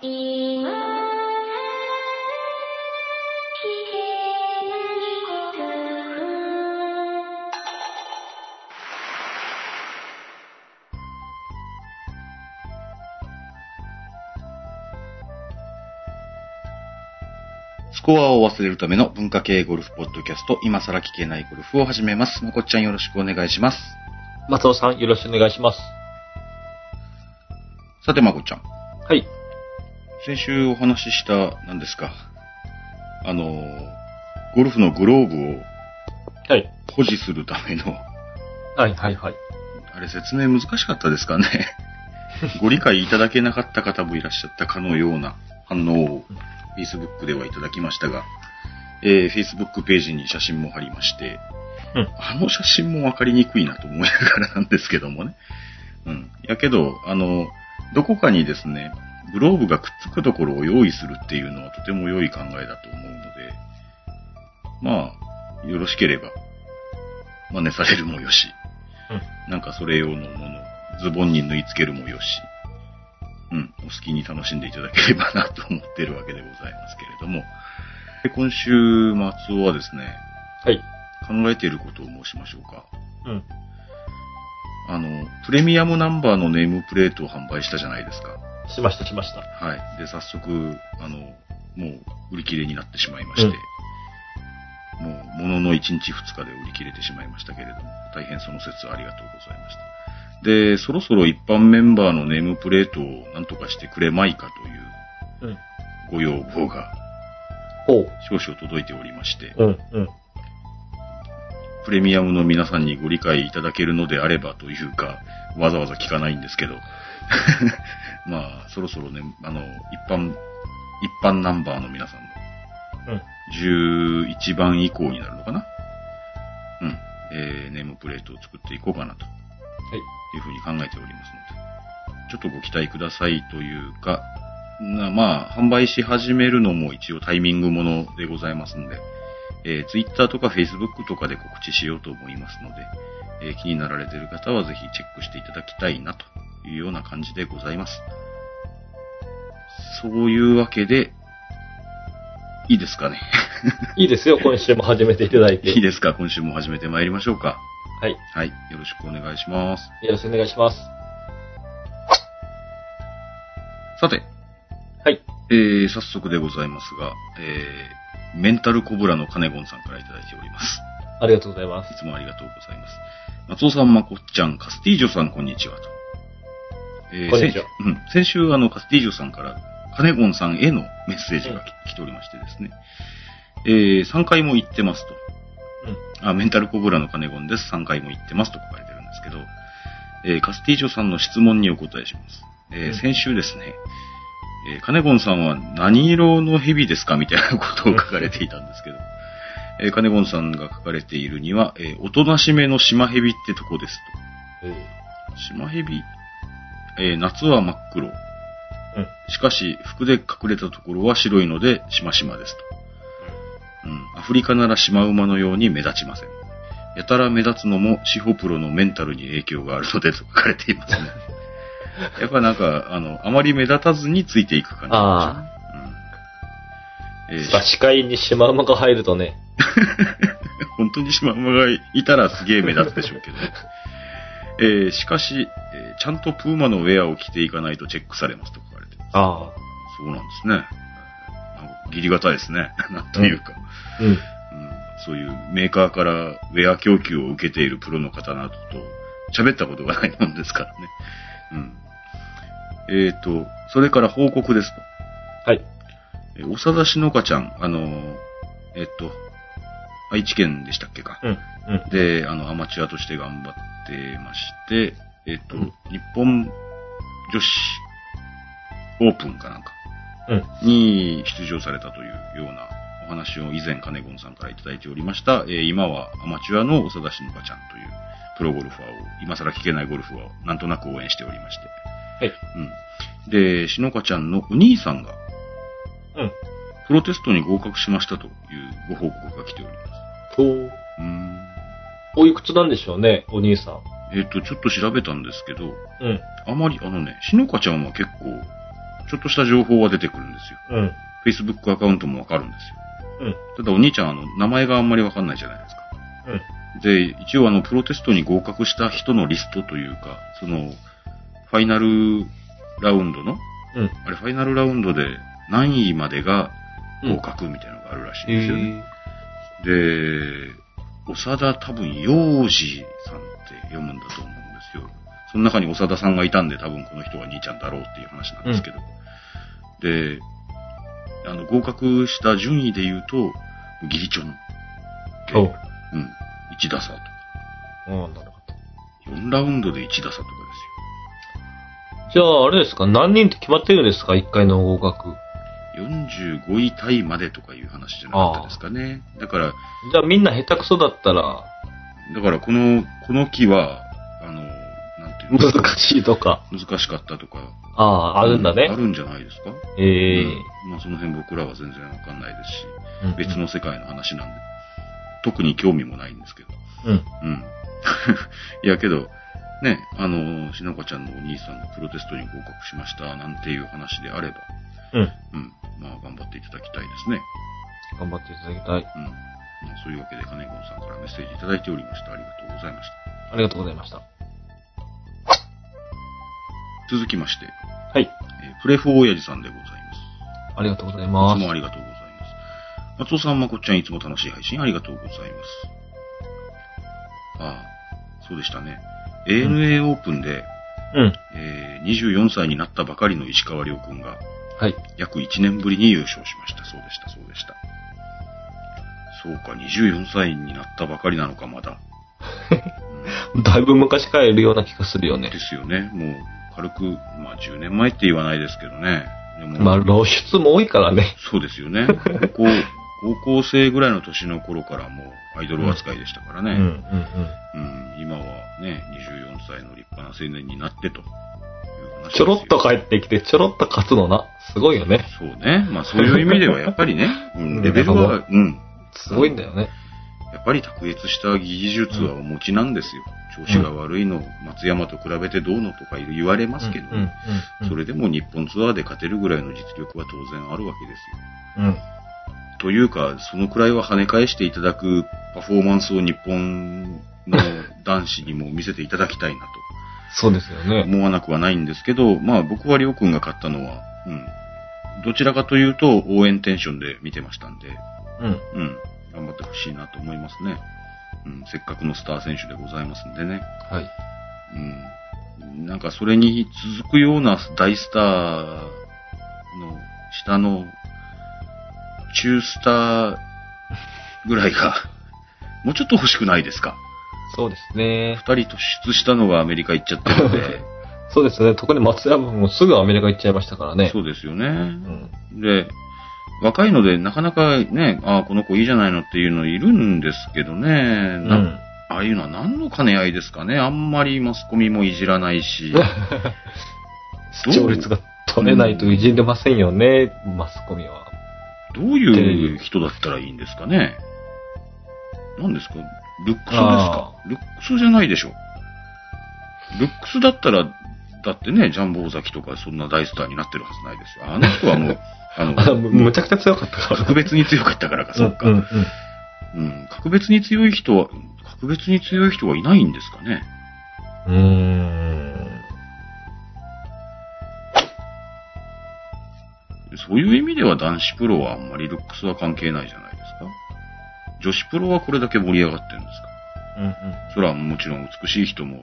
スコアを忘れるための文化系ゴルフポッドキャスト、今更聞けないゴルフを始めます。まこっちゃんよろしくお願いします。松尾さん、よろしくお願いします。さてまこっちゃん、はい。先週お話しした、何ですか、あの、ゴルフのグローブをはい。保持するための、はい、はい、はい。あれ説明難しかったですかね？ご理解いただけなかった方もいらっしゃったかのような反応を Facebook ではいただきましたが、えー Facebook ページに写真も貼りまして、うんあの写真もわかりにくいなと思いながらなんですけどもね。うん。やけど、あの、どこかにですね、グローブがくっつくところを用意するっていうのはとても良い考えだと思うので、まあ、よろしければ、真似されるもよし、なんかそれ用のもの、ズボンに縫い付けるもよし、うん、お好きに楽しんでいただければなと思っているわけでございますけれども、で今週、松尾はですね、はい。考えていることを申しましょうか。うん。あの、プレミアムナンバーのネームプレートを販売したじゃないですか。しました、しました。はい。で、早速、あの、もう売り切れになってしまいまして、もう、ものの1日2日で売り切れてしまいましたけれども、大変その説はありがとうございました。で、そろそろ一般メンバーのネームプレートを何とかしてくれまいかといううん。ご要望が。少々届いておりまして、うん、うん。プレミアムの皆さんにご理解いただけるのであればというか、わざわざ聞かないんですけど、まあ、そろそろね、あの、一般、一般ナンバーの皆さんの、うん。11番以降になるのかな？うん。えー、ネームプレートを作っていこうかなとはい。いうふうに考えておりますので、ちょっとご期待くださいというか、なまあ、販売し始めるのも一応タイミングものでございますので、えー、Twitter とか Facebook とかで告知しようと思いますので、えー気になられている方はぜひチェックしていただきたいなというような感じでございます。そういうわけで、いいですかね。いいですよ、今週も始めていただいて。いいですか今週も始めてまいりましょうか。はい。はい。よろしくお願いします。よろしくお願いします。さて、はい。えー、早速でございますが、えー、メンタルコブラのカネゴンさんからいただいております。ありがとうございますい。つもありがとうございます。松尾さん、まこっちゃん、カスティージョさん、こんにちはと。えー先うん。先週、あの、カスティージョさんから、カネゴンさんへのメッセージがき来ておりましてですね。えー、3回も言ってますと。うん。あ、メンタルコブラのカネゴンです。3回も言ってますと書かれてるんですけど、えーカスティージョさんの質問にお答えします。えーうん先週ですね、えーカネゴンさんは何色の蛇ですかみたいなことを書かれていたんですけど、えーカネゴンさんが書かれているには、えーおとなしめの島蛇ってとこですえと。島蛇えー夏は真っ黒。うん。しかし、服で隠れたところは白いので、しましまですと。うん。アフリカならシマウマのように目立ちません。やたら目立つのも、シホプロのメンタルに影響があるのでと書かれていますね。やっぱなんか、あの、あまり目立たずについていく感じあうん。えーあ。視界にシマウマが入るとね、本当にシマウマがいたらすげえ目立つでしょうけどね。えーしかし、えーちゃんとプーマのウェアを着ていかないとチェックされますと書かれてます。あそうなんですね。なんかギリ型ですね。なんというか、あ。うん。うんそういうメーカーからウェア供給を受けているプロの方などと喋ったことがないもんですからね。うん。えっ、と、それから報告ですと。はい。えー長田しのかちゃん、あのーえっ、と、愛知県でしたっけか。うん。うん。で、あの、アマチュアとして頑張ってまして、えっ、と、うん日本女子オープンかなんかうん。に出場されたというようなお話を以前、カネゴンさんからいただいておりました。えー今はアマチュアの長田しのかちゃんというプロゴルファーを、今更聞けないゴルファーをなんとなく応援しておりまして。はい。うん。で、しのかちゃんのお兄さんが、うん。プロテストに合格しましたというご報告が来ております。と、うーん。おいくつなんでしょうね、お兄さん。えっ、と、ちょっと調べたんですけど、うん。あまり、あのね、しのかちゃんは結構、ちょっとした情報は出てくるんですよ。うん。Facebook アカウントもわかるんですよ。うん。ただお兄ちゃん、あの、名前があんまりわかんないじゃないですか。うん。で、一応あの、プロテストに合格した人のリストというか、その、ファイナルラウンドの、うん。あれ、ファイナルラウンドで何位までが合格みたいなのがあるらしいんへですよね。え。で、長田多分、洋二さんって読むんだと思うんですよ。その中に長田さんがいたんで、多分この人は兄ちゃんだろうっていう話なんですけど。で、あの、合格した順位で言うと、ギリチョン。おう。うん。1打差とか。ああ、なるほど。4ラウンドで1打差とかじゃあ、あれですか？何人って決まってるんですか ?1 回の合格。ですよ。45位タイまでとかいう話じゃなかったですかね。だから、じゃあみんな下手くそだったら、だからこの、この木は、あの、なんていうの？難しいとか。難しかったとか。ああ、あるんだあね。るんじゃないですか？ええうんまあその辺僕らは全然わかんないですし、うん別の世界の話なんで、特に興味もないんですけど。うん。うん。いやけど、ね、あの、しなこちゃんのお兄さんがプロテストに合格しました、なんていう話であれば、うん。うん。まあ頑張っていただきたいですね。頑張っていただきたい。うん。まあそういうわけで、金子さんからメッセージいただいておりました。ありがとうございました。ありがとうございました。続きまして、はい。えープレフォー親父さんでございます。ありがとうございいます。つもありがとうございます。松尾さん、まこっちゃん、いつも楽しい配信ありがとうございます。ああ、そうでしたね。ANA オープンで、うん。えー24歳になったばかりの石川遼くんが、はい。約1年ぶりに優勝しました。そうでした、そうでした。そうか、24歳になったばかりなのか、まだ。だいぶ昔からいるような気がするよねで。すよね。もう、軽く、まあ10年前って言わないですけどね。でもまあ、露出も多いからね。そうですよね。高校、高校生ぐらいの年の頃からもうアイドル扱いでしたからね。うん、うん、うん。うん今はね、24歳の立派な青年になってとちょろっと帰ってきて、ちょろっと勝つのな。すごいよね。そうね。まあそういう意味ではやっぱりね、うん、レベルは、うん。すごいんだよね。やっぱり卓越した技術はお持ちなんですよ。調子が悪いの、松山と比べてどうのとか言われますけど。それでも日本ツアーで勝てるぐらいの実力は当然あるわけですよ。うん。というか、そのくらいは跳ね返していただくパフォーマンスを日本の男子にも見せていただきたいなそうですよとね。思わなくはないんですけど、まあ僕はりょうくんが勝ったのは、うん。どちらかというと応援テンションで見てましたんで、うん。うん。頑張ってほしいなと思いますね。うん。せっかくのスター選手でございますんでね。はい。うん。なんかそれに続くような大スターの下の中スターぐらいが、もうちょっと欲しくないですか？そうですね。二人突出したのがアメリカ行っちゃってるんで、そうですね。特に松山もすぐアメリカ行っちゃいましたからね。そうですよね。うん。で、若いのでなかなかね、ああ、この子いいじゃないのっていうのいるんですけどね、なうん。ああいうのは何の兼ね合いですかね。あんまりマスコミもいじらないし。視聴率が取れないといじれませんよね、マスコミは。どういう人だったらいいんですかね何ですか？ルックスですか？ルックスじゃないでしょ。ルックスだったら、だってね、ジャンボ尾崎とかそんな大スターになってるはずないですよ。あの人はもう、あの、あむむちゃくちゃ強かったから。格別に強かったからか、そうか。うんうんうん、格別に強い人は、格別に強い人はいないんですかね？うーん。そういう意味では男子プロはあんまりルックスは関係ないじゃないで。女子プロはこれだけ盛り上がってるんですか？うんうん。それはもちろん美しい人も、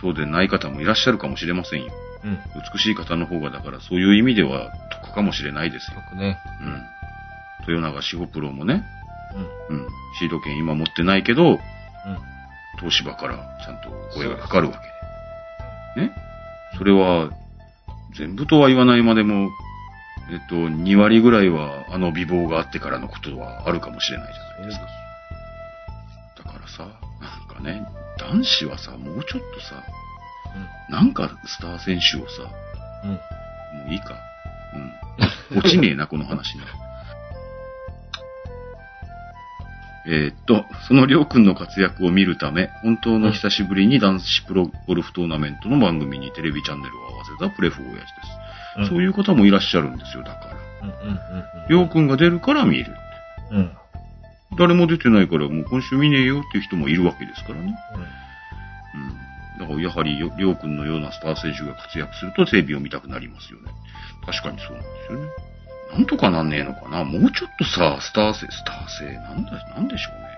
そうでない方もいらっしゃるかもしれませんよ。うん。美しい方の方がだからそういう意味では得かもしれないですよ。よくね。うん。豊永志保プロもね、うん。うん。シード権今持ってないけど、うん。東芝からちゃんと声がかかるわけで。ね？それは、全部とは言わないまでも、えっと、2割ぐらいはあの美貌があってからのことはあるかもしれないじゃないですか。だからさ、なんかね、男子はさ、もうちょっとさ、なんかスター選手をさ、うん。うん。もういいか。うん。落ちねえな、この話ね。えーっと、そのりょうくんの活躍を見るため、本当の久しぶりに男子プロゴルフトーナメントの番組にテレビチャンネルを合わせたプレフォー親父です。うんそういう方もいらっしゃるんですよ、だから。うんうくんが出るから見る。うん。うん。誰も出てないからもう今週見ねえよっていう人もいるわけですからね。うん。だからやはりよりょうくんのようなスター選手が活躍するとテレビを見たくなりますよね。確かにそうなんですよね。なんとかなんねえのかなもうちょっとさ、スター性、スター性、なんだ、なんでしょうね。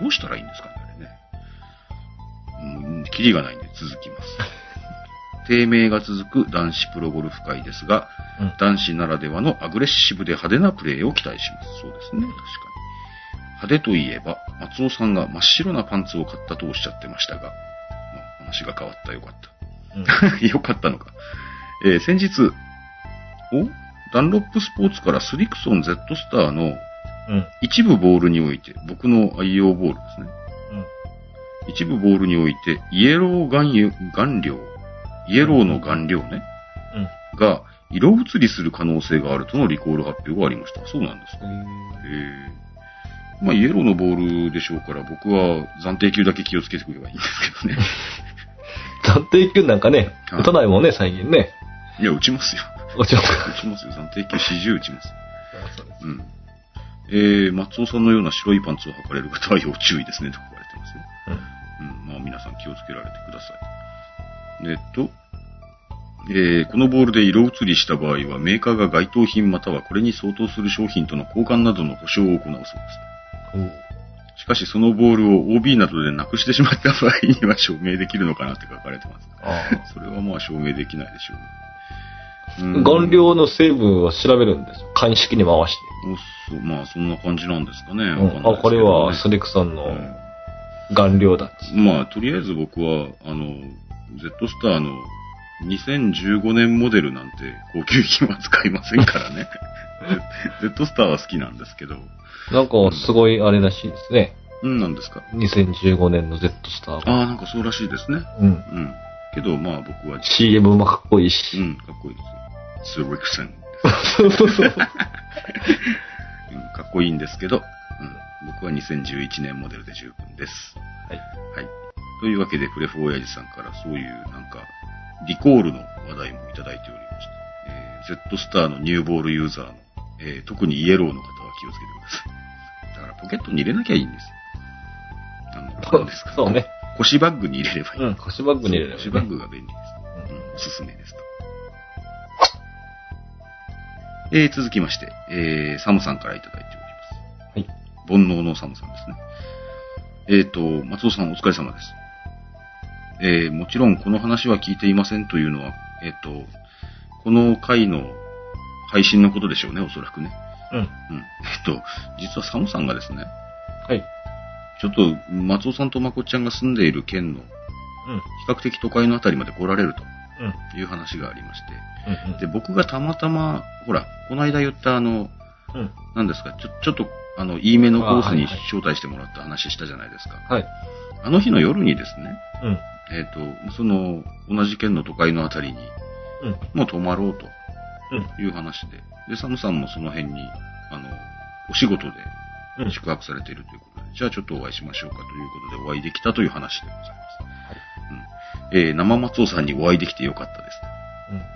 どうしたらいいんですかね、あれね。うん、キリがないんで続きます。低迷が続く男子プロゴルフ界ですが、うん男子ならではのアグレッシブで派手なプレーを期待します。そうですね、確かに。派手といえば、松尾さんが真っ白なパンツを買ったとおっしゃってましたが、まあ話が変わったよかった。うん。よかったのか。えー先日、お？ダンロップスポーツからスリクソン Z スターのうん。一部ボールにおいて、僕の愛用ボールですね。一部ボールにおいて、イエロー顔料、イエローの顔料ね、うん。が色移りする可能性があるとのリコール発表がありました。そうなんですか。うん。えーまあ、イエローのボールでしょうから、僕は暫定球だけ気をつけてくればいいんですけどね。暫定球なんかね、はい打たないもんね、最近ね。いや、打ちますよ。落ちます打ちますよ。暫定球四十打ちます。そうん。えー、松尾さんのような白いパンツを履かれる方は要注意ですね、と書かれてますよ。うん、まあ皆さん気をつけられてください。えっと、えーこのボールで色移りした場合は、メーカーが該当品またはこれに相当する商品との交換などの保証を行うそうです。うんしかしそのボールを OB などでなくしてしまった場合には証明できるのかなって書かれてます。あ それはまあ証明できないでしょうね。あ顔料の成分を調べるんですよ。鑑識に回して。おそうまあそんな感じなんですかね。あ、これはスですリクさんの顔料だっうんまあとりあえず僕は、あの、Z スターの2015年モデルなんて高級品は使いませんからね。Z スターは好きなんですけど。なんかすごいあれらしいですね。うん、なんですか？2015年の Z スターが。ああ、なんかそうらしいですね。うん。うん。けどまあ僕は、CM もかっこいいうし。ん、かっこいいですよ。スリクセン。そうそうそう。うん、かっこいいんですけど、うん、僕は2011年モデルで十分です。はい。はい。というわけで、フレフ親父さんからそういうなんか、リコールの話題もいただいておりまして、えー Z スターのニューボールユーザーの、えー特にイエローの方は気をつけてください。だからポケットに入れなきゃいいんですよ。あの、なんですか。そうね。腰バッグに入れればいい。うん、腰バッグに入れる、ね。腰バッグが便利です。うん、おすすめですと。えー、続きまして、えー、サムさんからいただいております。はい。煩悩のサムさんですね。えっ、と、松尾さんお疲れ様です。えー、もちろんこの話は聞いていませんというのは、えっ、と、この回の配信のことでしょうね、おそらくね。うん。うん。えっと、実はサムさんがですね、はい。ちょっと松尾さんとまこっちゃんが住んでいる県の比うん。較的都会のあたりまで来られるとうん。いう話がありまして、うん。で、僕がたまたま、ほら、この間言ったあの、うん。何ですか、ちょ、ちょっと、あの、いいめのコースに招待してもらった話したじゃないですか。はい。あの日の夜にですね、うん。えっ、と、その、同じ県の都会のあたりに、うん。もう泊まろうとうん。いう話で、で、サムさんもその辺に、あの、お仕事でうん。宿泊されているということで、じゃあちょっとお会いしましょうかということでお会いできたという話でございます。うん。えー生松尾さんにお会いできてよかったです。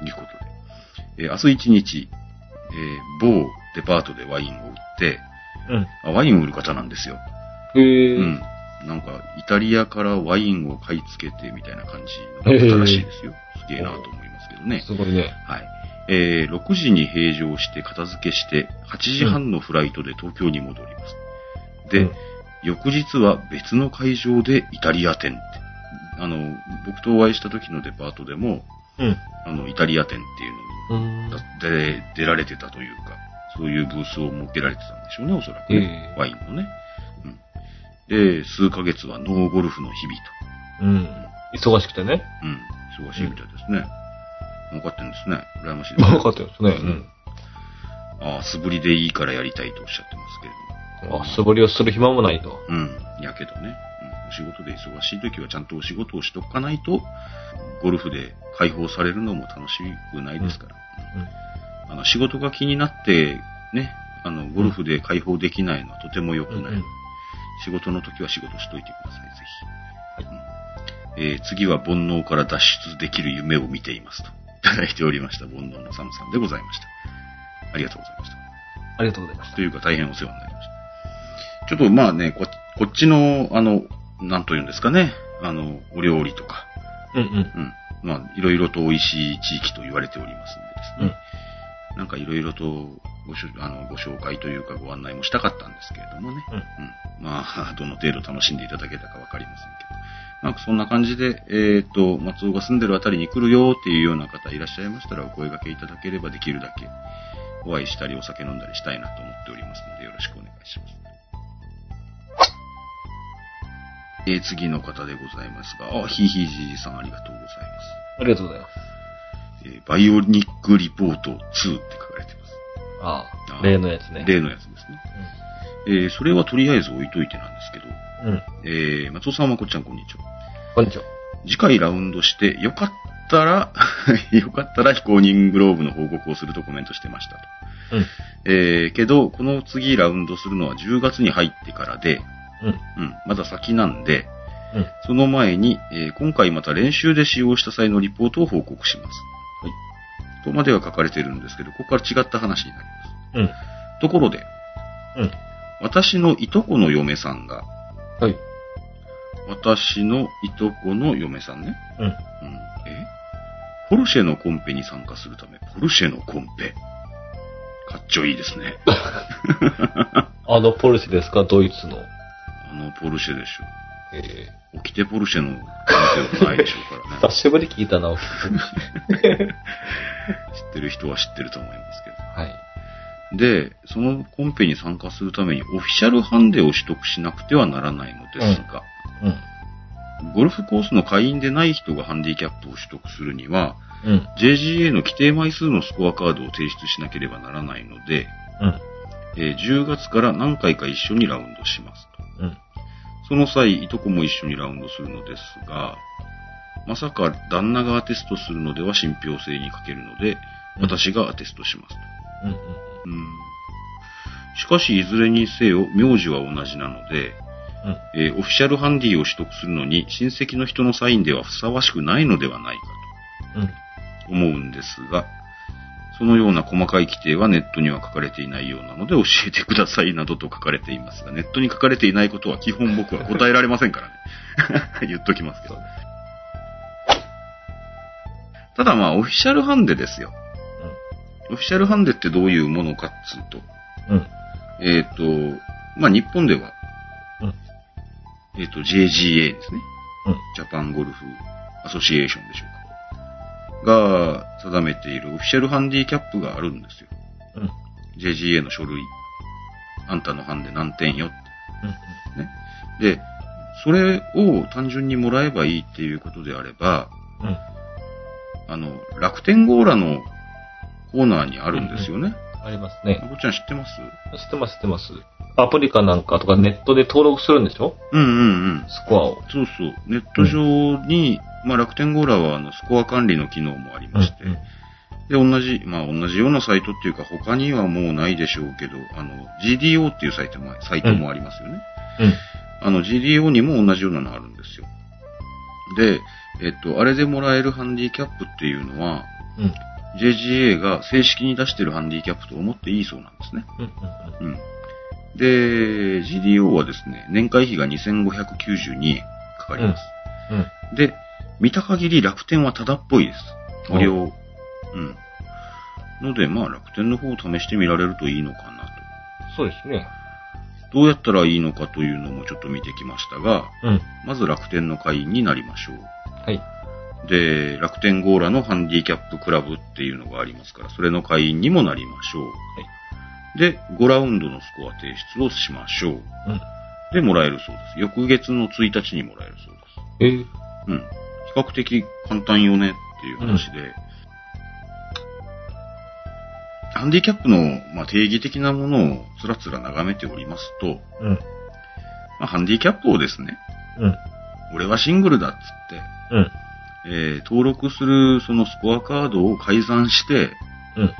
ということで。えー明日一日、えー某デパートでワインを売って、うん。あワインを売る方なんですよ。へえ。うん。なんか、イタリアからワインを買い付けてみたいな感じの方らしいですよ。すげえなと思いますけどね。すごいね。はい。えー6時に閉場して片付けして、8時半のフライトで東京に戻ります。で、うん翌日は別の会場でイタリア店って。あの、僕とお会いした時のデパートでも、うん。あの、イタリア店っていうのうん。にで出られてたというか、そういうブースを設けられてたんでしょうね、おそらくね。ええワインのね。うん。で、数ヶ月はノーゴルフの日々うん。忙しくてね。と。うん。忙しいみたいですね。分かってるんですね。羨ましいですね。分かったよね。うん。ああ、素振りでいいからやりたいとおっしゃってますけれども。あ、素振りをする暇もないと。うん。やけどね。うん。お仕事で忙しい時はちゃんとお仕事をしとかないと、ゴルフで解放されるのも楽しくないですから。うんあの、仕事が気になって、ね、あの、ゴルフで解放できないのはとても良くない。うんうん仕事の時は仕事しといてください、ぜひ。うんえー次は煩悩から脱出できる夢を見ていますと。ただいておりました、ボンドンのサムさんでございました。ありがとうございました。ありがとうございました。というか大変お世話になりました。ちょっとまあね、ここっちの、あの、なんというんですかね、あの、お料理とか、うんうん。うん。まあ、いろいろと美味しい地域と言われておりますんでですね。なんかいろいろとごしょあのご紹介というかご案内もしたかったんですけれどもね。うんうん。まあ、どの程度楽しんでいただけたかわかりませんけど。なんかそんな感じで、えっ、と、松尾が住んでるあたりに来るよっていうような方いらっしゃいましたらお声掛けいただければできるだけお会いしたりお酒飲んだりしたいなと思っておりますのでよろしくお願いします。えー次の方でございますが、あ、ひいひいじいじさんありがとうございます。ありがとうございます。えーバイオニックリポート2って書かれてます。あああ、例のやつね。例のやつですね。えーそれはとりあえず置いといてなんですけど、うん。うん。えー松尾さんまこっちゃんこんにちは。こんにちは。次回ラウンドして、よかったら、よかったら非公認グローブの報告をするとコメントしてましたと。うん。えーけど、この次ラウンドするのは10月に入ってからで、うん。うん、まだ先なんで、うん。その前に、えー今回また練習で使用した際のリポートを報告します。はい。とまでは書かれてるんですけど、ここから違った話になります。うん。ところで、うん。私のいとこの嫁さんが、はい。私のいとこの嫁さんね。うん。うん。え？ポルシェのコンペに参加するため、ポルシェのコンペ。かっちょいいですね。あのポルシェですか？ドイツの。あのポルシェでしょ。ええ起きてポルシェのコンペはないでしょうからね。久しぶり聞いたな、ポルシェ。知ってる人は知ってると思いますけど。はい。で、そのコンペに参加するためにオフィシャルハンデを取得しなくてはならないのですが、うん。ゴルフコースの会員でない人がハンディキャップを取得するには、うん。JGA の規定枚数のスコアカードを提出しなければならないので、うん。えー10月から何回か一緒にラウンドしますと。うん。その際、いとこも一緒にラウンドするのですが、まさか旦那がアテストするのでは信憑性に欠けるので、うん私がアテストしますと。うん。うんしかし、いずれにせよ、名字は同じなので、うん。えーオフィシャルハンディを取得するのに、親戚の人のサインではふさわしくないのではないかうん。と思うんですが、そのような細かい規定はネットには書かれていないようなので教えてくださいなどと書かれていますが、ネットに書かれていないことは基本僕は答えられませんからね。言っときますけど。ただまあ、オフィシャルハンデですよ。オフィシャルハンデってどういうものかっつうと、うん。えっ、と、まあ日本では、うん。えっ、と、JGA ですね。うん。ジャパンゴルフアソシエーションでしょ。が定めているオフィシャルハンディキャップがあるんですよ。うん。JGA の書類。あんたのハンデ何点よって。うん。ね。で、それを単純にもらえばいいっていうことであれば、うん。あの、楽天ゴーラのコーナーにあるんですよね。ありますねま。こちゃん知ってます？知ってます、知ってます。アプリかなんかとかネットで登録するんでしょ？うんうんうん。スコアを。そうそう。ネット上に、まあ楽天ゴーラはあのスコア管理の機能もありまして、うんで、同じ、まあ同じようなサイトっていうか他にはもうないでしょうけど、あの、GDO っていうサイトも、サイトもありますよね。うん。あの、GDO にも同じようなのあるんですよ。で、えっと、あれでもらえるハンディキャップっていうのは、うん。JGA が正式に出してるハンディキャップと思っていいそうなんですね。うん。うん。で、GDO はですね、年会費が2592円かかります。うん。で、見た限り楽天はタダっぽいです。無料。うん。ので、まあ楽天の方を試してみられるといいのかなそうですね。と。どうやったらいいのかというのもちょっと見てきましたが、うん。まず楽天の会員になりましょう。はい。で、楽天ゴーラのハンディキャップクラブっていうのがありますから、それの会員にもなりましょう。で、5ラウンドのスコア提出をしましょう。うん。で、もらえるそうです。翌月の1日にもらえるそうです。えー、うん。比較的簡単よねっていう話で、ハンディキャップの、まあ、定義的なものをつらつら眺めておりますと、うん。まあ、ハンディキャップをですね、うん。俺はシングルだっつって、うん。えー登録するそのスコアカードを改ざんして、うん。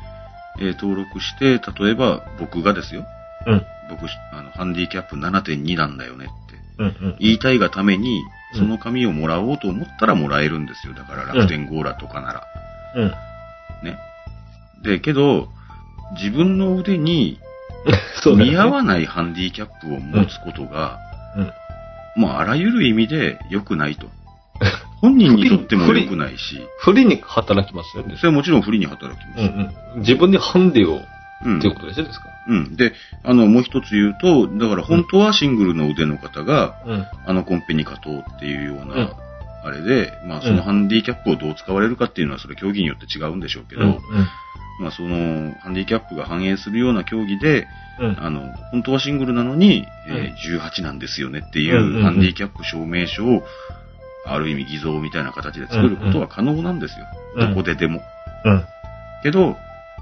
えー登録して、例えば僕がですよ、うん。僕、あの、ハンディキャップ7.2なんだよねってうん。うん。言いたいがために、うんその紙をもらおうと思ったらもらえるんですよ。だから楽天ゴーラとかなら。うん。ね。で、けど、自分の腕に 見合わないハンディキャップを持つことが、うん。まあ、あらゆる意味で良くないと。本人にとっても良くないし、不利に働きますよねそ。れはもちろん不利に働きます。うんうん。自分にハンデを、うんっていうことですよ、ですかうん。で、あの、もう一つ言うと、だから本当はシングルの腕の方が、うん。あのコンペに勝とうっていうような、うんあれで、まあ、そのハンディキャップをどう使われるかっていうのは、それ競技によって違うんでしょうけど、うん。まあ、その、ハンディキャップが反映するような競技で、うん。あの、本当はシングルなのに、うんえー18なんですよねっていうハンディキャップ証明書を、ある意味偽造みたいな形で作ることは可能なんですよ。うんどこででも。うん。けど、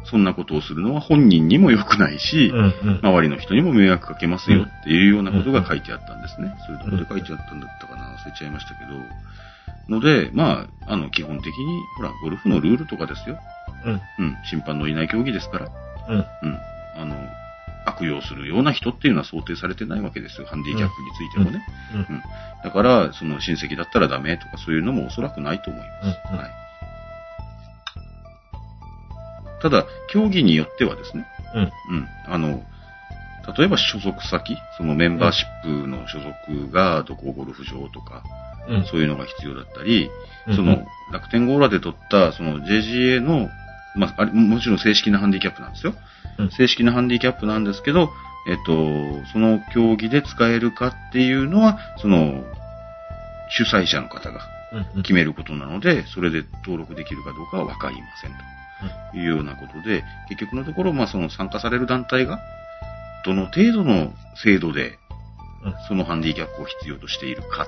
そんなことをするのは本人にも良くないし、うん。うん。周りの人にも迷惑かけますよっていうようなことが書いてあったんですね。それどこで書いてあったんだったかな忘れちゃいましたけど。ので、まあ、あの、基本的に、ほら、ゴルフのルールとかですよ。うん。うん、審判のいない競技ですから。うん。うん。あの、悪用するような人っていうのは想定されてないわけですよ。ハンディキャップについてもね。うん。うん。だから、その親戚だったらダメとかそういうのもおそらくないと思います。うんうんはい。ただ、競技によってはですね、うん。うん。あの、例えば所属先、そのメンバーシップの所属がどこゴルフ場とか、うん。そういうのが必要だったり、うんその楽天ゴーラで取ったその JGA の、まあ、あれもちろん正式なハンディキャップなんですよ。うん正式なハンディキャップなんですけど、えっと、その競技で使えるかっていうのは、その、主催者の方がうん。決めることなので、それで登録できるかどうかはわかりませんというようなことで、結局のところ、まあその参加される団体が、どの程度の制度でうん、そのハンディキャップを必要としているか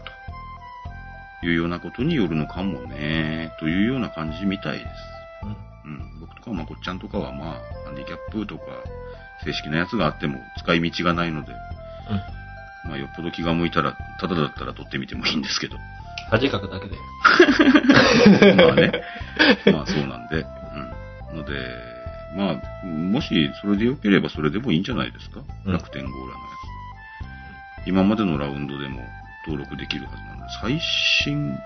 というようなことによるのかもね、というような感じみたいです。うん。うん。僕とかまこっちゃんとかはまあ、ハンディキャップとか、正式なやつがあっても使い道がないので、まあよっぽど気が向いたら、ただだったら取ってみてもいいんですけど。恥かくだけで。まあね。まあそうなんで。うん。ので、まあ、もしそれで良ければそれでもいいんじゃないですか、うん楽天ゴーラのやつ。今までのラウンドでも登録できるはずなので、最新、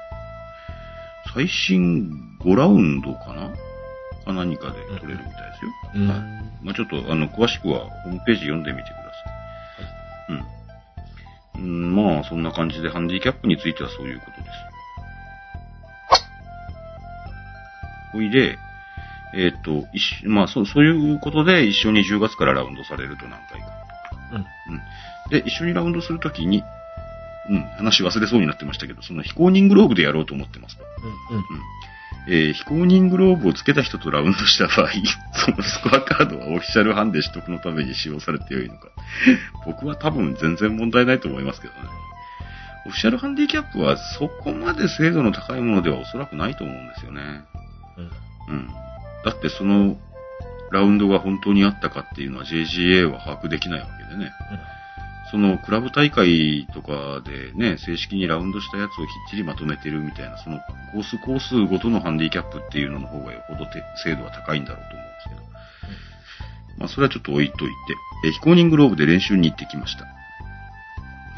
最新5ラウンドかな？か何かで取れるみたいですよ。うん。はいまあちょっと、あの、詳しくはホームページ読んでみてください。うん。うん、まあ、そんな感じでハンディキャップについてはそういうことです。ほいで、えっ、と、一緒まあそう、そういうことで一緒に10月からラウンドされると何回か。うん。うん。で、一緒にラウンドするときに、うん、話忘れそうになってましたけど、その非公認グローブでやろうと思ってますと。うん。うん。えー非公認グローブをつけた人とラウンドした場合、そのスコアカードはオフィシャルハンデ取得のために使用されてよいのか。僕は多分全然問題ないと思いますけどね。オフィシャルハンディキャップはそこまで精度の高いものではおそらくないと思うんですよね。うん。うん。だってそのラウンドが本当にあったかっていうのは JGA は把握できないわけでね。そのクラブ大会とかでね、正式にラウンドしたやつをきっちりまとめてるみたいな、そのコースコースごとのハンディキャップっていうのの方がよほどて精度は高いんだろうと思うんですけど。まあそれはちょっと置いといて、えー非公認グローブで練習に行ってきました。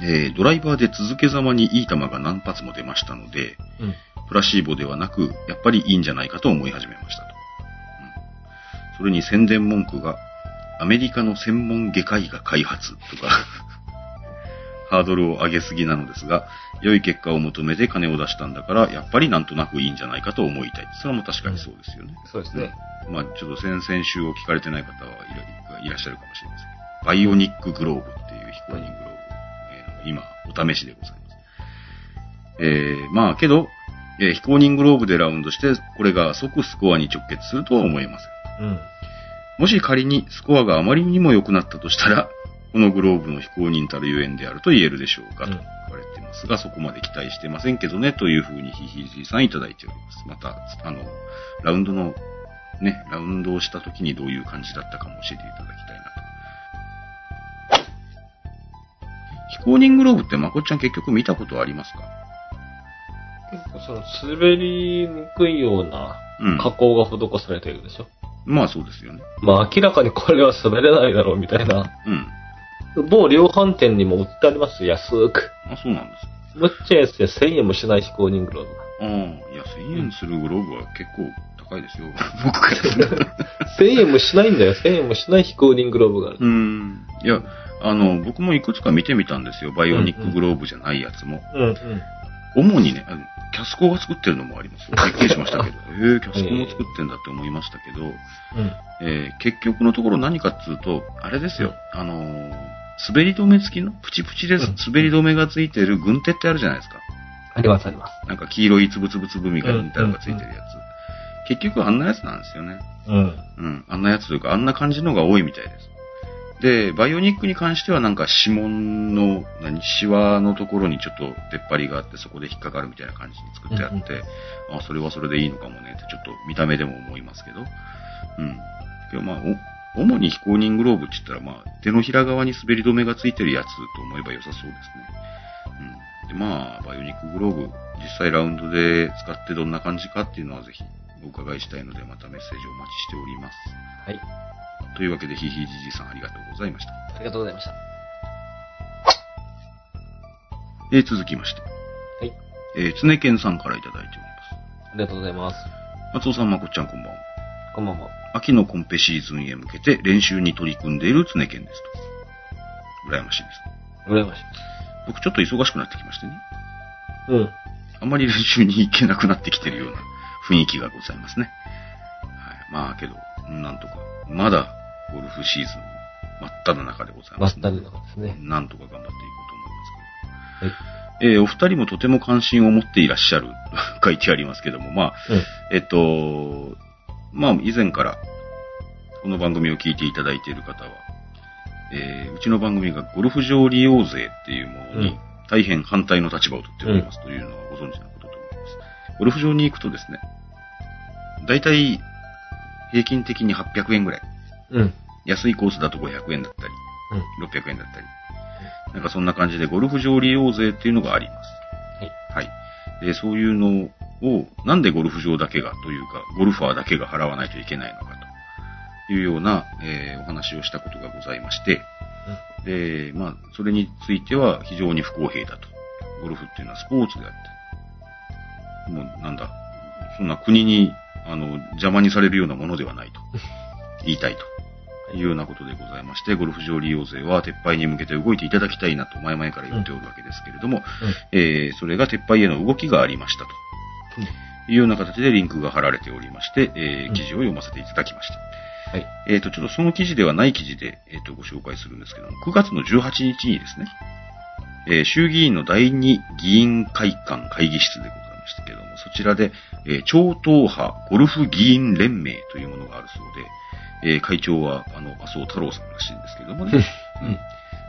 えードライバーで続けざまにいい球が何発も出ましたので、うん。プラシーボではなく、やっぱりいいんじゃないかと思い始めましたと。うんそれに宣伝文句が、アメリカの専門外科医が開発とか、ハードルを上げすぎなのですが、良い結果を求めて金を出したんだから、やっぱりなんとなくいいんじゃないかと思いたい。それも確かにそうですよね。そうですね。まあ、ちょっと先々週を聞かれてない方はいらっしゃるかもしれませんバイオニックグローブっていう非公認グローブ、えー今、お試しでございます。えー、まあ、けど、えー非公認グローブでラウンドして、これが即スコアに直結するとは思えません。うん。もし仮にスコアがあまりにも良くなったとしたら、このグローブの非公認たるゆえんであると言えるでしょうか、とうん言われていますが、そこまで期待してませんけどね、というふうにひひじいさんいただいております。また、あの、ラウンドの、ね、ラウンドをした時にどういう感じだったかも教えていただきたいなと。非公認グローブってまこっちゃん結局見たことありますか？結構その滑りにくいようなうん。加工が施されているでしょ。まあそうですよね。まあ明らかにこれは滑れないだろうみたいな。うん。某量販店にも売ってありますよ、安く。あ、そうなんですか。むっちゃ安で1000円もしない非公認グローブが。ああ、いや、1000円するグローブは結構高いですよ。僕からすると。1000円もしないんだよ。1000円もしない非公認グローブがある。うん。いや、あの、僕もいくつか見てみたんですよ。バイオニックグローブじゃないやつも。うんうん。主にね、あのキャスコが作ってるのもありますよ。びっくりしましたけど。えー、キャスコも作ってんだって思いましたけど、うん。えー結局のところ何かっつうと、あれですよ。あのー滑り止め付きのプチプチでうん滑り止めがついてる軍手ってあるじゃないですか。ありますあります。なんか黄色いつぶつぶつぶみたいなのがついてるやつ。結局あんなやつなんですよね。うん。うん。あんなやつというか、あんな感じのが多いみたいです。で、バイオニックに関してはなんか指紋の、何、シワのところにちょっと出っ張りがあって、そこで引っかかるみたいな感じに作ってあって、あ、それはそれでいいのかもねってちょっと見た目でも思いますけど。うん。けどまあ、お主に非公認グローブって言ったら、まあ、手のひら側に滑り止めがついてるやつと思えば良さそうですね。うん。で、まあ、バイオニックグローブ、実際ラウンドで使ってどんな感じかっていうのはぜひお伺いしたいので、またメッセージをお待ちしております。はい。というわけで、ひいひいじじいさんありがとうございました。ありがとうございました。えー続きまして、はい。えー、つねけんさんからいただいておりありがとうございます。ます。松尾さん、まこっちゃん、こんばんは。こんばんは。秋のコンペシーズンへ向けて練習に取り組んでいるつねけんですと。羨ましいです。羨ましい。僕ちょっと忙しくなってきましてね。うん。あんまり練習に行けなくなってきてるような雰囲気がございますね。はい。まあけど、なんとか、まだゴルフシーズン真っ只中でございます、マスタルのですね。なんとか頑張っていこうと思いますけど。はい。えーお二人もとても関心を持っていらっしゃる、書いてありますけども、まあ、うん。えっと、まあ、以前から、この番組を聞いていただいている方は、えーうちの番組がゴルフ場利用税っていうものにうん、大変反対の立場を取っておりますというのはご存知のことと思います。ゴルフ場に行くとですね、だいたい平均的に800円ぐらい。うん。安いコースだと500円だったり、うん。600円だったり。なんかそんな感じでゴルフ場利用税っていうのがあります。はい。はい。で、そういうのを、なんでゴルフ場だけがというか、ゴルファーだけが払わないといけないのかというような、えーお話をしたことがございまして、で、まあ、それについては非常に不公平だと。ゴルフっていうのはスポーツであって、もうなんだ、そんな国に、あの、邪魔にされるようなものではないと。言いたいと。いうようなことでございまして、ゴルフ場利用税は撤廃に向けて動いていただきたいなと前々から言っておるわけですけれども、えーそれが撤廃への動きがありましたと。いうような形でリンクが貼られておりまして、えーうん記事を読ませていただきました。はい。えっ、と、ちょっとその記事ではない記事で、えっ、と、ご紹介するんですけども、9月の18日にですね、えー衆議院の第二議員会館会議室でございましたけども、そちらで、えー超党派ゴルフ議員連盟というものがあるそうで、えー会長は、あの、麻生太郎さんらしいんですけれどもね、うん。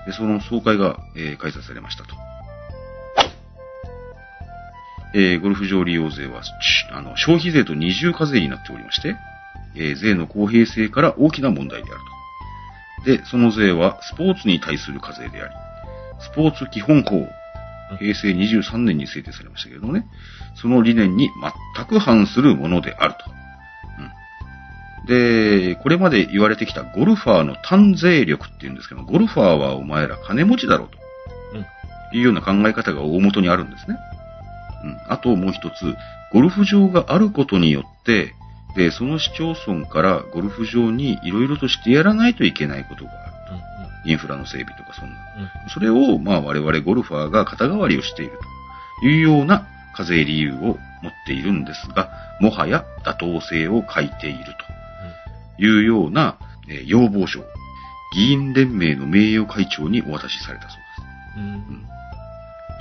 で、その総会が、えー開催されましたと。えーゴルフ場利用税は、しあの、消費税と二重課税になっておりまして、えー税の公平性から大きな問題であると。で、その税はスポーツに対する課税であり、スポーツ基本法、平成23年に制定されましたけれどもね、その理念に全く反するものであると。うん。で、これまで言われてきたゴルファーの単税力っていうんですけど、ゴルファーはお前ら金持ちだろうと。いうような考え方が大元にあるんですね。うん。あともう一つ、ゴルフ場があることによって、で、その市町村からゴルフ場にいろいろとしてやらないといけないことがある。インフラの整備とかそんな。それを、まあ我々ゴルファーが肩代わりをしているというような課税理由を持っているんですが、もはや妥当性を欠いているというような、えー要望書を議員連盟の名誉会長にお渡しされたそうです。うん。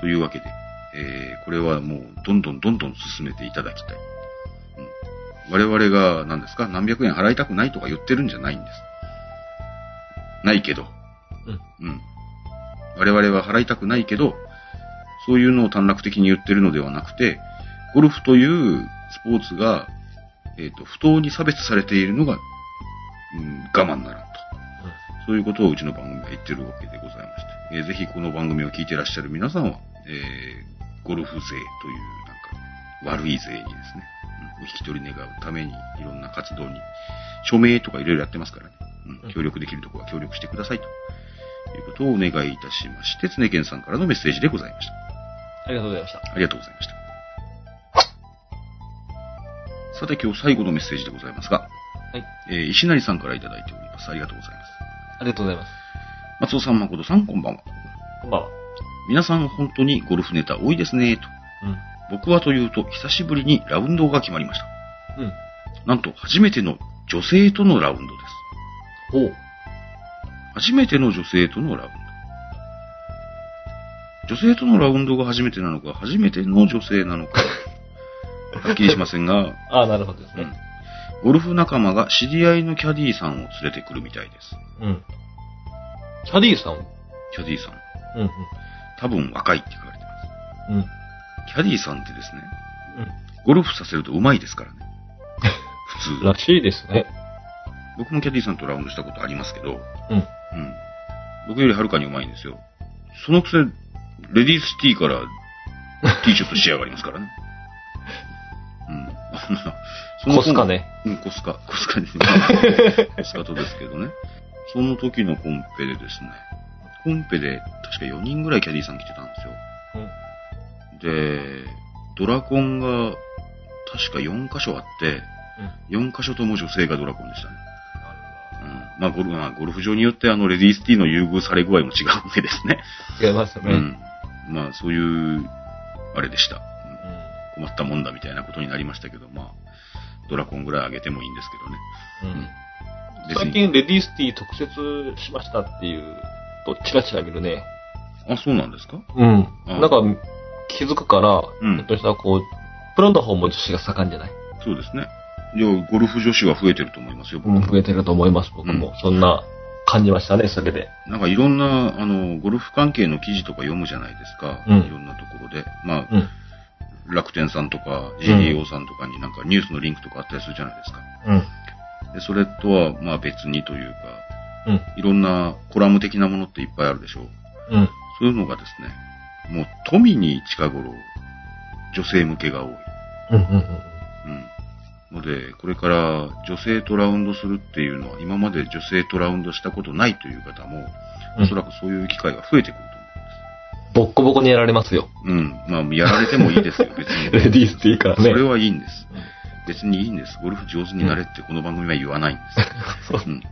というわけで、えーこれはもうどんどんどんどん進めていただきたい。うん、我々が何ですか何百円払いたくないとか言ってるんじゃないんです。ないけど。うん。うん。我々は払いたくないけど、そういうのを短絡的に言ってるのではなくて、ゴルフというスポーツが、えっ、と、不当に差別されているのが、うん、我慢ならんと。そういうことをうちの番組が言ってるわけでございまして、えーぜひこの番組を聞いてらっしゃる皆さんは、えーゴルフ税というなんか悪い税にですね、うん、お引き取り願うためにいろんな活動に、署名とかいろいろやってますからね、うん、協力できるところは協力してくださいということをお願いいたしまして、常健さんからのメッセージでございました。ありがとうございました。ありがとうございました。さて今日最後のメッセージでございますが、はい。えー石成さんからいただいております。ありがとうございます。ありがとうございます。松尾さん、誠さん、こんばんは。こんばんは。皆さん本当にゴルフネタ多いですね、と。うん。僕はというと、久しぶりにラウンドが決まりました。うん。なんと、初めての女性とのラウンドです。ほう。初めての女性とのラウンド。女性とのラウンドが初めてなのか、初めての女性なのか、はっきりしませんが、ああ、なるほどですねうん。ゴルフ仲間が知り合いのキャディーさんを連れてくるみたいです。うん。キャディーさんキャディーさん。うん。多分若いって書かれてます。うん。うん。キャディーさんってですね、うん。ゴルフさせると上手いですからね。普通。らしいですね。僕もキャディーさんとラウンドしたことありますけど、うん。うん。僕よりはるかに上手いんですよ。そのくせ、レディースティーからティーショット仕上がりますからね。うん。コスかね。うん、コスカ。コスカですね。コスカとですけどね。その時のコンペでですね、コンペで確か4人ぐらいキャディーさん来てたんですよ。うん。で、ドラコンが確か4箇所あって、4箇所とも女性がドラコンでしたね。うん。まあゴルフ、まあ、ゴルフ場によってあの、レディースティーの優遇され具合も違うわけですね。違いますね。うん。まあ、そういう、あれでした。うん困ったもんだみたいなことになりましたけど、まあ、ドラコンぐらい上げてもいいんですけどね。うん。最近、レディースティー特設しましたっていうと、チラチラ見るね。あ、そうなんですか？うん。あなんか、気づくから、うんひょっとしたらこう、プロの方も女子が盛んじゃない？そうですね。いや、ゴルフ女子は増えてると思いますよ。僕うん、増えてると思います、僕も。そんな感じましたね、それで。なんかいろんな、あの、ゴルフ関係の記事とか読むじゃないですか。うんいろんなところで。まあ、うん。楽天さんとか GDO さんとかになんかニュースのリンクとかあったりするじゃないですか。うん。で、それとは、まあ別にというか、うん。いろんなコラム的なものっていっぱいあるでしょう。うん。そういうのがですね、もう富に近頃、女性向けが多い。うん。うん。うん。ので、これから女性とラウンドするっていうのは、今まで女性とラウンドしたことないという方も、うんおそらくそういう機会が増えてくるボッコボコにやられますよ。うん。まあ、やられてもいいですよ、別に。レディースティーからね。それはいいんです。うん別にいいんです。ゴルフ上手になれってこの番組は言わないんです。そううん。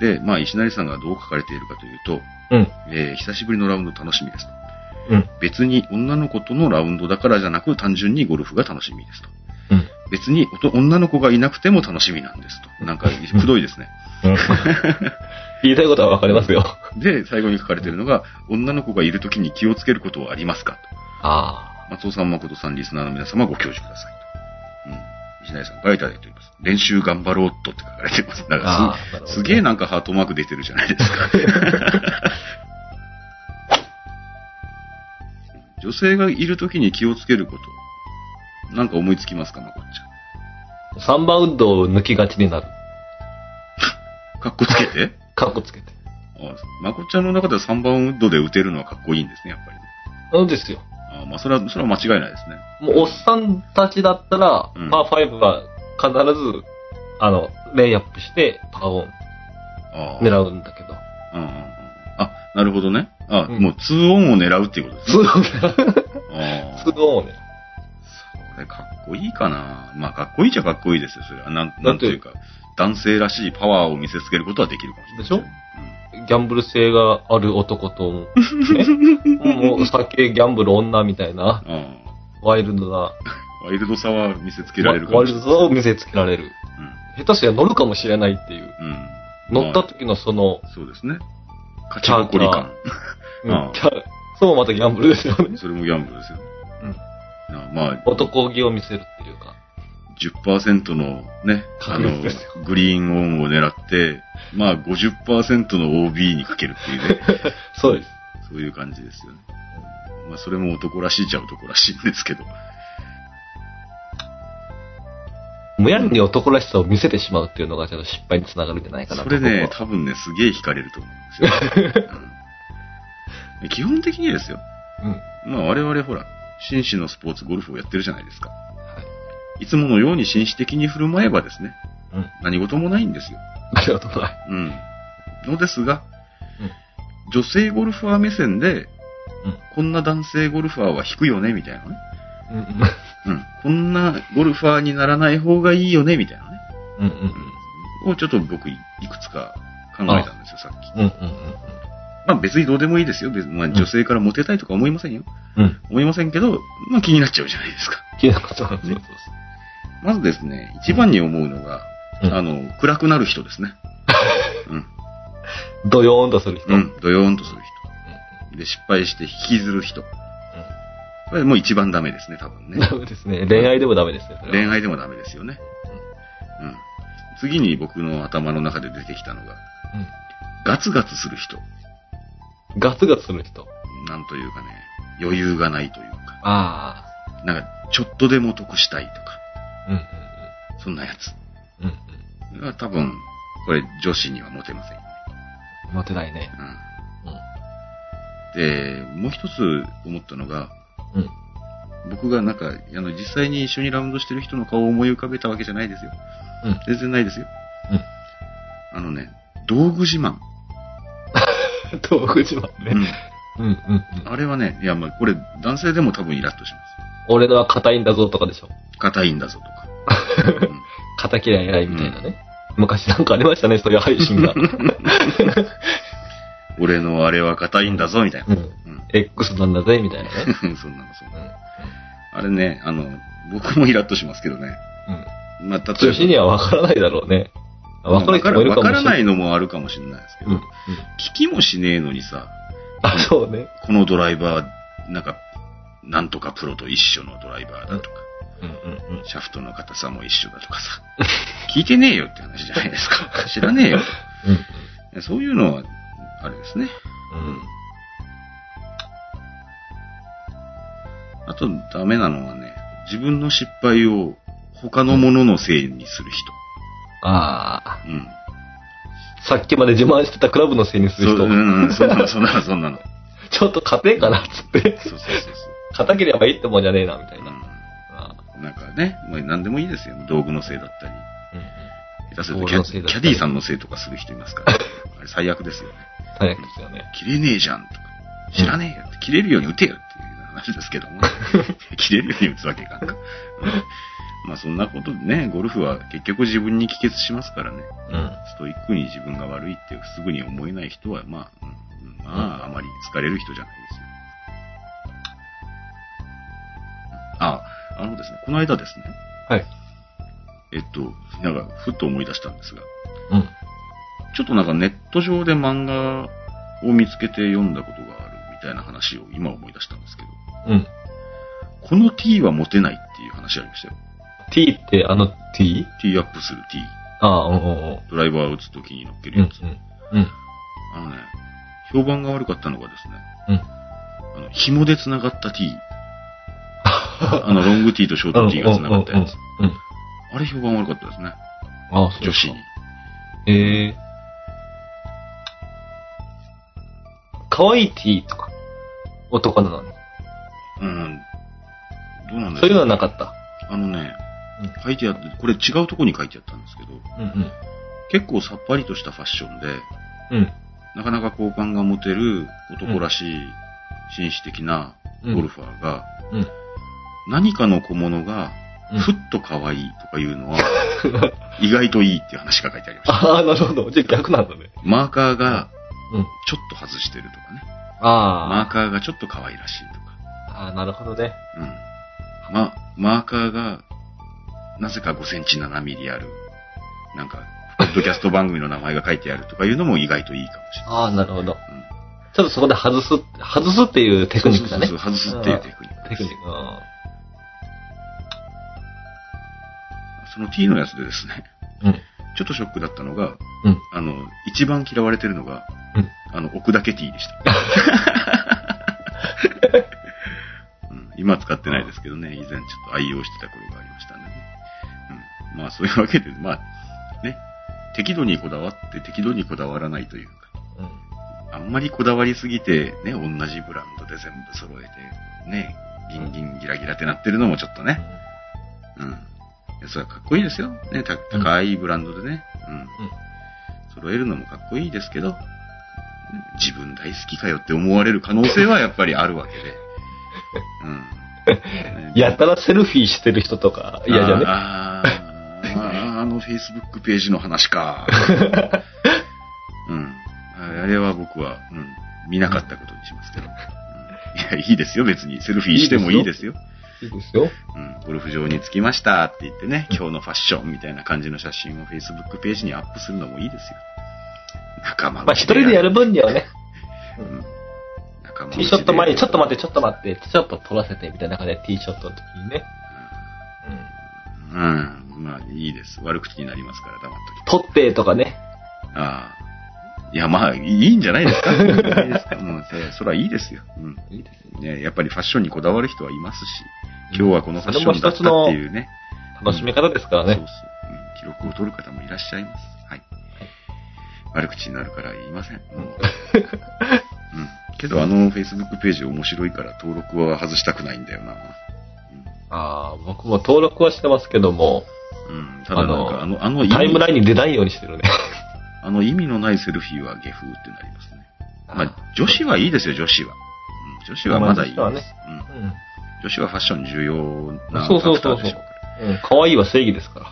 で、まあ、石成さんがどう書かれているかというと、うん。えー久しぶりのラウンド楽しみですと。うん。別に女の子とのラウンドだからじゃなく、単純にゴルフが楽しみですと。うん。別に女の子がいなくても楽しみなんですと。なんか、くどいですね。うん言いたいことはわかりますよ。で、最後に書かれているのが、女の子がいるときに気をつけることはありますか？と。あ松尾さん、誠さん、リスナーの皆様ご教授くださいと。うん。石成さんからいただいております。練習頑張ろうとって書かれてます。だあ。からああ、なるほどす、すげえなんかハートマーク出てるじゃないですか。女性がいるときに気をつけること。なんか思いつきますか、まこっち3バウンドを抜きがちになる。ゃん。かっこつけてカッコつけて。あまこっちゃんの中では3バウンドで打てるのはかっこいいんですね、やっぱりね。そうですよ。あまあ、それは、それは間違いないですね。もう、おっさんたちだったら、うんパー5は必ず、あの、レイアップして、パーオンああ。狙うんだけど。うん。あ、なるほどね。あ、うんもう2オンを狙うっていうことですツね。ーオン、をね。それかっこいいかな。まあ、かっこいいっちゃかっこいいですよ、それは。なん、なんというか、男性らしいパワーを見せつけることはできるかもしれない。でしょ？ギャンブル性がある男と、ね、もう酒、ギャンブル、女みたいな、うん。あワイルドな、あ。ワイルドさは見せつけられるかワイもしれない。ルドさを見せつけられる。下手したら乗るかもしれないっていう。うん。うん。乗ったま時のその、あそうですね。勝ち誇り感。そうもまたギャンブルですよね。それもギャンブルですよ。うん。なまあ、男気を見せるっていうか。10%のね、あのグリーンオンを狙って、まあ50%の OB にかけるっていうね、そうです。そういう感じですよね。まあそれも男らしいっちゃ男らしいんですけど。むやみに男らしさを見せてしまうっていうのがちょっと失敗につながるんじゃないかなとそれね、多分ね、すげえ惹かれると思うんですよ。うん基本的にですよ。うん。まあ我々ほら、紳士のスポーツ、ゴルフをやってるじゃないですか。はい。いつものように紳士的に振る舞えばですね、うん。何事もないんですよ。ありがとうございうん。のですが、うん女性ゴルファー目線で、うんこんな男性ゴルファーは引くよね、みたいなね。うんうん。うん。こんなゴルファーにならない方がいいよね、みたいなね。うんうんをちょっと僕いいくつか考えたんですよ、さっき。うん。うんうんうんまあ別にどうでもいいですよ。別にまあ女性からモテたいとか思いませんよ。うん。うん。思いませんけど、まあ気になっちゃうじゃないですか。気になることなんですよ。まずですね、一番に思うのが、うんあの、暗くなる人ですね。うん。ドヨーンとする人。うん。ドヨーンとする人。で、失敗して引きずる人。これもう一番ダメですね、多分うん。ね。ダメですね。恋愛でもダメですよ。それは恋愛でもダメですよね。うん。次に僕の頭の中で出てきたのが、ガツガツする人。うん。ガツガツする人。なんというかね、余裕がないというか、あなんか、ちょっとでも得したいとか、あ。うんうんそんなやつ。うん。うん多分、これ女子にはモテませんよね。モテないね。うん。で、もう一つ思ったのが、うん。僕がなんか、あの、実際に一緒にラウンドしてる人の顔を思い浮かべたわけじゃないですよ。うん。全然ないですよ。うん。あのね、道具自慢。道具自慢ね。うん。うんうんうん。あれはね、いや、まあ、これ、男性でも多分イラッとします。俺のは硬いんだぞとかでしょ。硬いんだぞとか。うん硬嫌い偉いみたいなね。昔なんかありましたね、そういう配信が。俺のあれは硬いんだぞ、みたいな。うん。うん。X なんだぜ、みたいなね。そんなの、そんなの。うあれね、あの、僕もイラッとしますけどね。ん。うん。まあ、例えば女子には分からないだろうね。分かる人もいるかもしれない。わからないのもあるかもしれないですけど。聞きもしねえのにさ、あ、そうね。このドライバー、なんか、なんとかプロと一緒のドライバーだとか、うんうんうん。シャフトの硬さも一緒だとかさ、聞いてねえよって話じゃないですか。知らねえようんと。そういうのは、あれですね。うん。あと、ダメなのはね、自分の失敗を他のもののせいにするああ。人。うん。さっきまで自慢してたクラブのせいにすそう、る人。うんうん、そんなの、そんなの、そんなの。ちょっと勝てんかなっつって。そうそうそう硬ければいいってもんじゃねえな、みたい。な。うあん。なんかね、もう何でもいいですよ。道具のせいだったり。うんうん。下手するとキャキャディさんのせいとかする人いますから。あれ最悪ですよね。最悪ですよね。切れねえじゃんとか。知らねえよって。切れるように打てよっていう話ですけども。切れるように打つわけいかんか。うんまあそんなことでね、ゴルフは結局自分に帰結しますからね。うん。ストイックに自分が悪いってすぐに思えない人は、まあ、うんまあ、あまり疲れる人じゃないですよ。あ、あのですね、この間ですね、はい。えっと、なんか、ふっと思い出したんですが、うん。ちょっとなんかネット上で漫画を見つけて読んだことがあるみたいな話を今思い出したんですけど、うん。この T は持てないっていう話ありましたよ。T ってあの T? T アップする T。ああ、うんうんうん。ドライバーを打つときに乗っけうんるやつ。うん。うん。あのね、評判が悪かったのがですね、うん。あの、紐で繋がった T。あの、ロング T とショート T が繋がったやつ。あれ評判悪かったですね。ああ、そう女子に。。ええ可愛い T とか。男なのに。うん。どうなんだそういうのはろなかった。あのねうん、書いてあって、これ違うとこに書いてあったんですけど、うんうん。結構さっぱりとしたファッションで、うん。なかなか好感が持てる男らしい紳士的なうん。ゴルファーが、うん。何かの小物がうんふっと可愛いとかいうのは、意外といいっていう話が書いてありました。ああ、なるほど。じゃあ逆なんだね。マーカーがうん。ちょっと外してるとかね。あマーカーがちょっと可愛らしいとか。あ。ああ、なるほどね。うん。ま、マーカーが、なぜか5センチ7ミリある、なんか、ポッドキャスト番組の名前が書いてあるとかいうのも意外といいかもしれない。ああ、なるほど。うんちょっとそこで外す、外すっていうテクニックだね。そうそうそう外すっていうテクニックテクニック。その T のやつでですね、ーうん。ちょっとショックだったのが、うん。あの、一番嫌われてるのが、うん。あの、置くだけ T でした。うん、今使ってないですけどね、以前ちょっと愛用してた頃がありましたね。うん、まあそういうわけで、まあ、ね、適度にこだわって適度にこだわらないというか、うん。あんまりこだわりすぎて、ね、同じブランドで全部揃えて、ね、ギンギンギラギラってなってるのもちょっとね、うん。それはかっこいいですよ。ね、た高いブランドでね、うん。揃えるのもかっこいいですけど、自分大好きかよって思われる可能性はやっぱりあるわけで。うん。やたらセルフィーしてる人とか嫌じゃね？あーあー、あの Facebook ページの話か。うん。あれは僕は、うん、見なかったことにしますけど。うんいや、いいですよ、別に。セルフィーしてもいいですよ。いいですよ。うん、ゴルフ場に着きましたって言ってね、今日のファッションみたいな感じの写真を Facebook ページにアップするのもいいですよ。仲間まあ、一人でやる分にはね、うん。仲間ティーショット前に、ちょっと待待って、ちょっと待って、ちょっと撮らせて、みたいな感じでティーショットの時にね。うん。うん。まあ、いいです。悪口になりますから、黙っときて。撮ってとかね。ああ。いや、まあ、いいんじゃないですか。いいですか。もう、そそれはいいですよ。うん。いいですね。ね、やっぱりファッションにこだわる人はいますし、今日はこのファッションだったっていうね。楽しみ方ですからね。そうそう、うん。記録を取る方もいらっしゃいます。はい。悪口になるから言いません。もううん。けど、あの Facebook ページ面白いから登録は外したくないんだよな。ああ、僕も登録はしてますけども、うん。うん、ただなんか、あの、あの意タイムライ味、ンに出ないようにしてるね。あの意味のないセルフィーは下風ってなりますね。まあ、女子はいいですよ、女子は。うん、女子はまだいいです。まあ女子うん。うん。女子はファッション重要なフそうそうそうそうーでしょうから。うん、可愛いは正義ですから。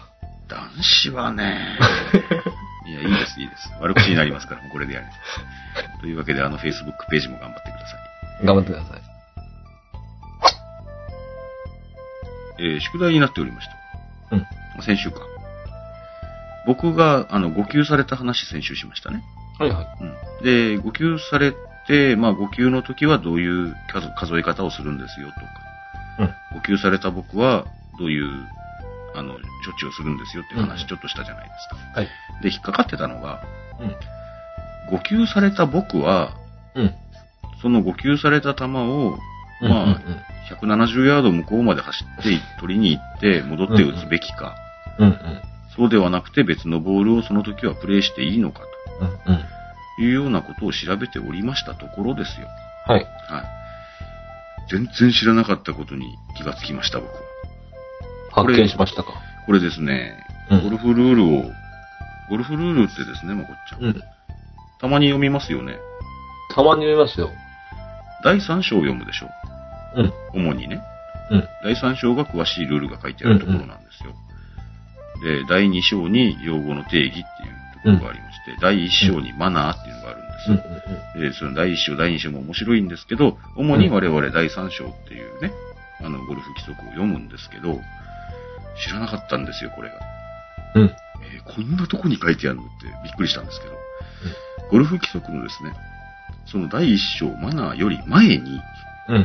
男子はね、いや、いいです、いいです。悪口になりますから、もうこれでやる。というわけで、あの Facebook ページも頑張ってください。頑張ってください。えー宿題になっておりました。うん。先週か。僕が、あの、誤給された話先週しましたね。はいはい。うん。で、誤給されて、まあ、誤給の時はどういう数数え方をするんですよとか、うん。誤給された僕はどういう、あの、処置をするんですよって話ちょっとしたじゃないですか。はい。で、引っかかってたのが、うん。誤給された僕は、うん。その誤給された球を、うんまあ、うん170ヤード向こうまで走って取りに行って戻って打つべきか、うん。うんそうではなくて別のボールをその時はプレイしていいのかうん。うんうん。というようなことを調べておりましたところですよ。はい。はい。全然知らなかったことに気がつきました、僕は。発見しましたか？これですね、うんゴルフルールを、ゴルフルールってですね、まこっちゃん。うん。たまに読みますよね。たまに読みますよ。第3章を読むでしょ。うん。主にね。うん。第3章が詳しいルールが書いてあるところなんですよ。で、第2章に用語の定義っていうところがありまして、第1章にマナーっていうのがですうんよ。うんで、その第1章、第2章も面白いんですけど、主に我々第3章っていうね、あの、ゴルフ規則を読むんですけど、知らなかったんですよ、これが。うん。えーこんなとこに書いてあるのってびっくりしたんですけど、ゴルフ規則のですね、その第1章、マナーより前に、うん。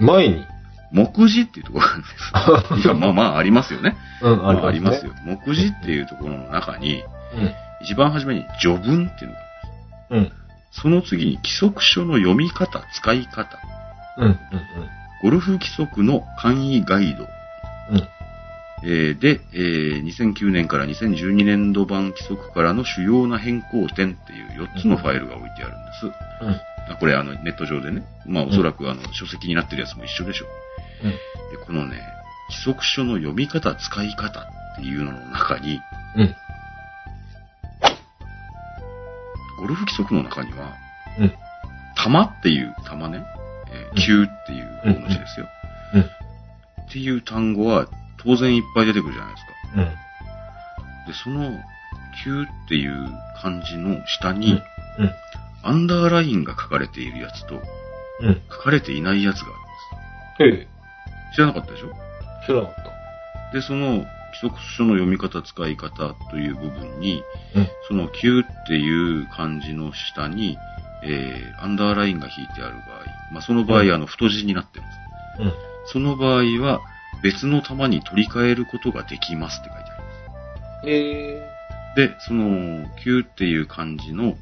うん。前に。目次っていうところがあるんです。いや、まあまあありますよね。うん、まあありますよ。よ。目次っていうところの中に、うん。一番初めに序文っていうのがあるんです。うん。その次に規則書の読み方、使い方、うん。うん。ゴルフ規則の簡易ガイド、うん。えーで、えー2009年から2012年度版規則からの主要な変更点っていう4つのファイルが置いてあるんです。うん。あこれあのネット上でね、まあおそらくあの書籍になってるやつも一緒でしょう。うん。で、このね、規則書の読み方、使い方っていうのの中に、うん。ゴルフ規則の中には、うん。玉っていう玉ね、えー球っていう方の字ですよ。うん。っていう単語は当然いっぱい出てくるじゃないですか。うん。で、その、球っていう漢字の下に、うん。アンダーラインが書かれているやつと、うん。書かれていないやつがあるんで。す。知らなかったでしょ？知らなかった。で、その、規則書の読み方、使い方という部分に、うん。その球っていう漢字の下に、えー、アンダーラインが引いてある場合、まあ、その場合、うんあの、太字になってます。うん。その場合は、別の球に取り替えることができますって書いてあります。へえ。で、その、球っていう漢字の、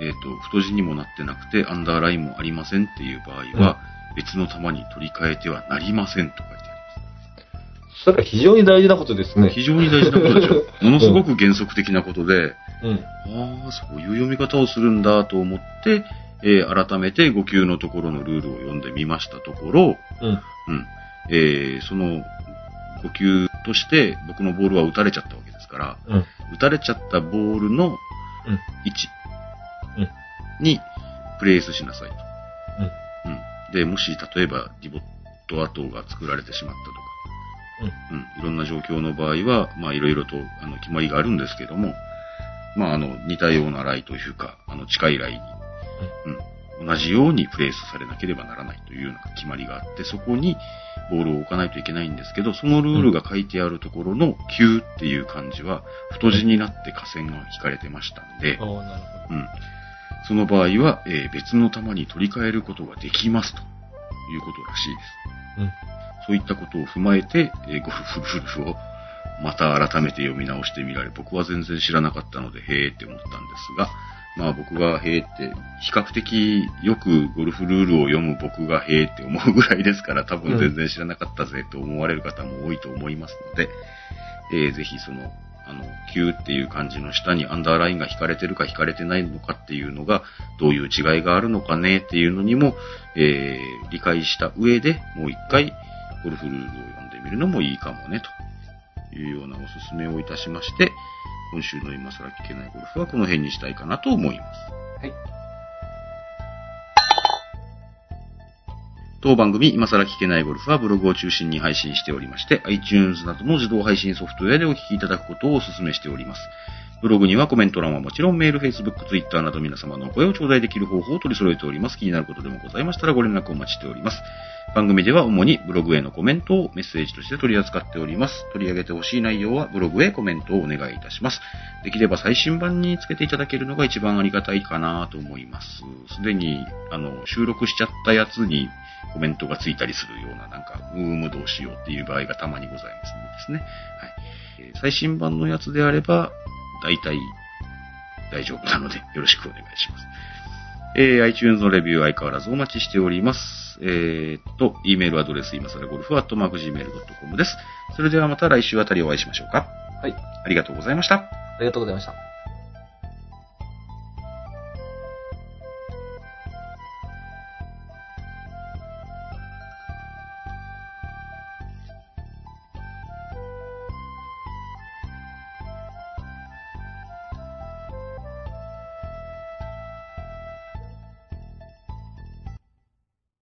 えっ、と、太字にもなってなくて、アンダーラインもありませんっていう場合は、別の球に取り替えてはなりませんと書いてあります。それは非常に大事なことですね。非常に大事なことでしょ。ものすごく原則的なことで、うん。ああ、そういう読み方をするんだと思って、えー改めて5級のところのルールを読んでみましたところ、うん。うん。えーその5級として僕のボールは打たれちゃったわけですから、うん。打たれちゃったボールのうん。位置うん。にプレイスしなさいと。うん。うん。で、もし例えばディボット跡が作られてしまったとか、うん、いろんな状況の場合は、まあいろいろとあの決まりがあるんですけども、まああの似たようなライというか、あの近いライに、うん、同じようにプレイスされなければならないというような決まりがあって、そこにボールを置かないといけないんですけど、そのルールが書いてあるところの9っていう漢字は太字になって下線が引かれてましたんで、ああ、なるほうん。その場合は、えー別の球に取り替えることができますということらしいです。ど。うん。そういったことを踏まえて、えーゴルフルールをまた改めて読み直してみられ、僕は全然知らなかったので、へーって思ったんですが、まあ僕がへーって、比較的よくゴルフルールを読む僕がへーって思うぐらいですから、多分全然知らなかったぜと思われる方も多いと思いますので、えーぜひその、あの、9っていう漢字の下にアンダーラインが引かれてるか引かれてないのかっていうのが、どういう違いがあるのかねっていうのにも、えー理解した上でもう一回、ゴルフルールを読んでみるのもいいかもね、というようなおすすめをいたしまして、今週の今更聞けないゴルフはこの辺にしたいかなと思います。はい。当番組、今更聞けないゴルフはブログを中心に配信しておりまして、iTunes などの自動配信ソフトウェアでお聞きいただくことをお勧めしております。ブログにはコメント欄はもちろんメール、Facebook、Twitter など皆様のお声を頂戴できる方法を取り揃えております。気になることでもございましたらご連絡お待ちしております。番組では主にブログへのコメントをメッセージとして取り扱っております。取り上げてほしい内容はブログへコメントをお願いいたします。できれば最新版につけていただけるのが一番ありがたいかなと思います。すでに、あの、収録しちゃったやつにコメントがついたりするような、なんか、うーむどうしようっていう場合がたまにございますのでですね。はい。最新版のやつであれば、大体大丈夫なので、よろしくお願いします。えー iTunes のレビュー相変わらずお待ちしております。えーっと、e メールアドレス、今更ゴルフ、アットマーク Gmail.com です。それではまた来週あたりお会いしましょうか。はい。ありがとうございました。ありがとうございました。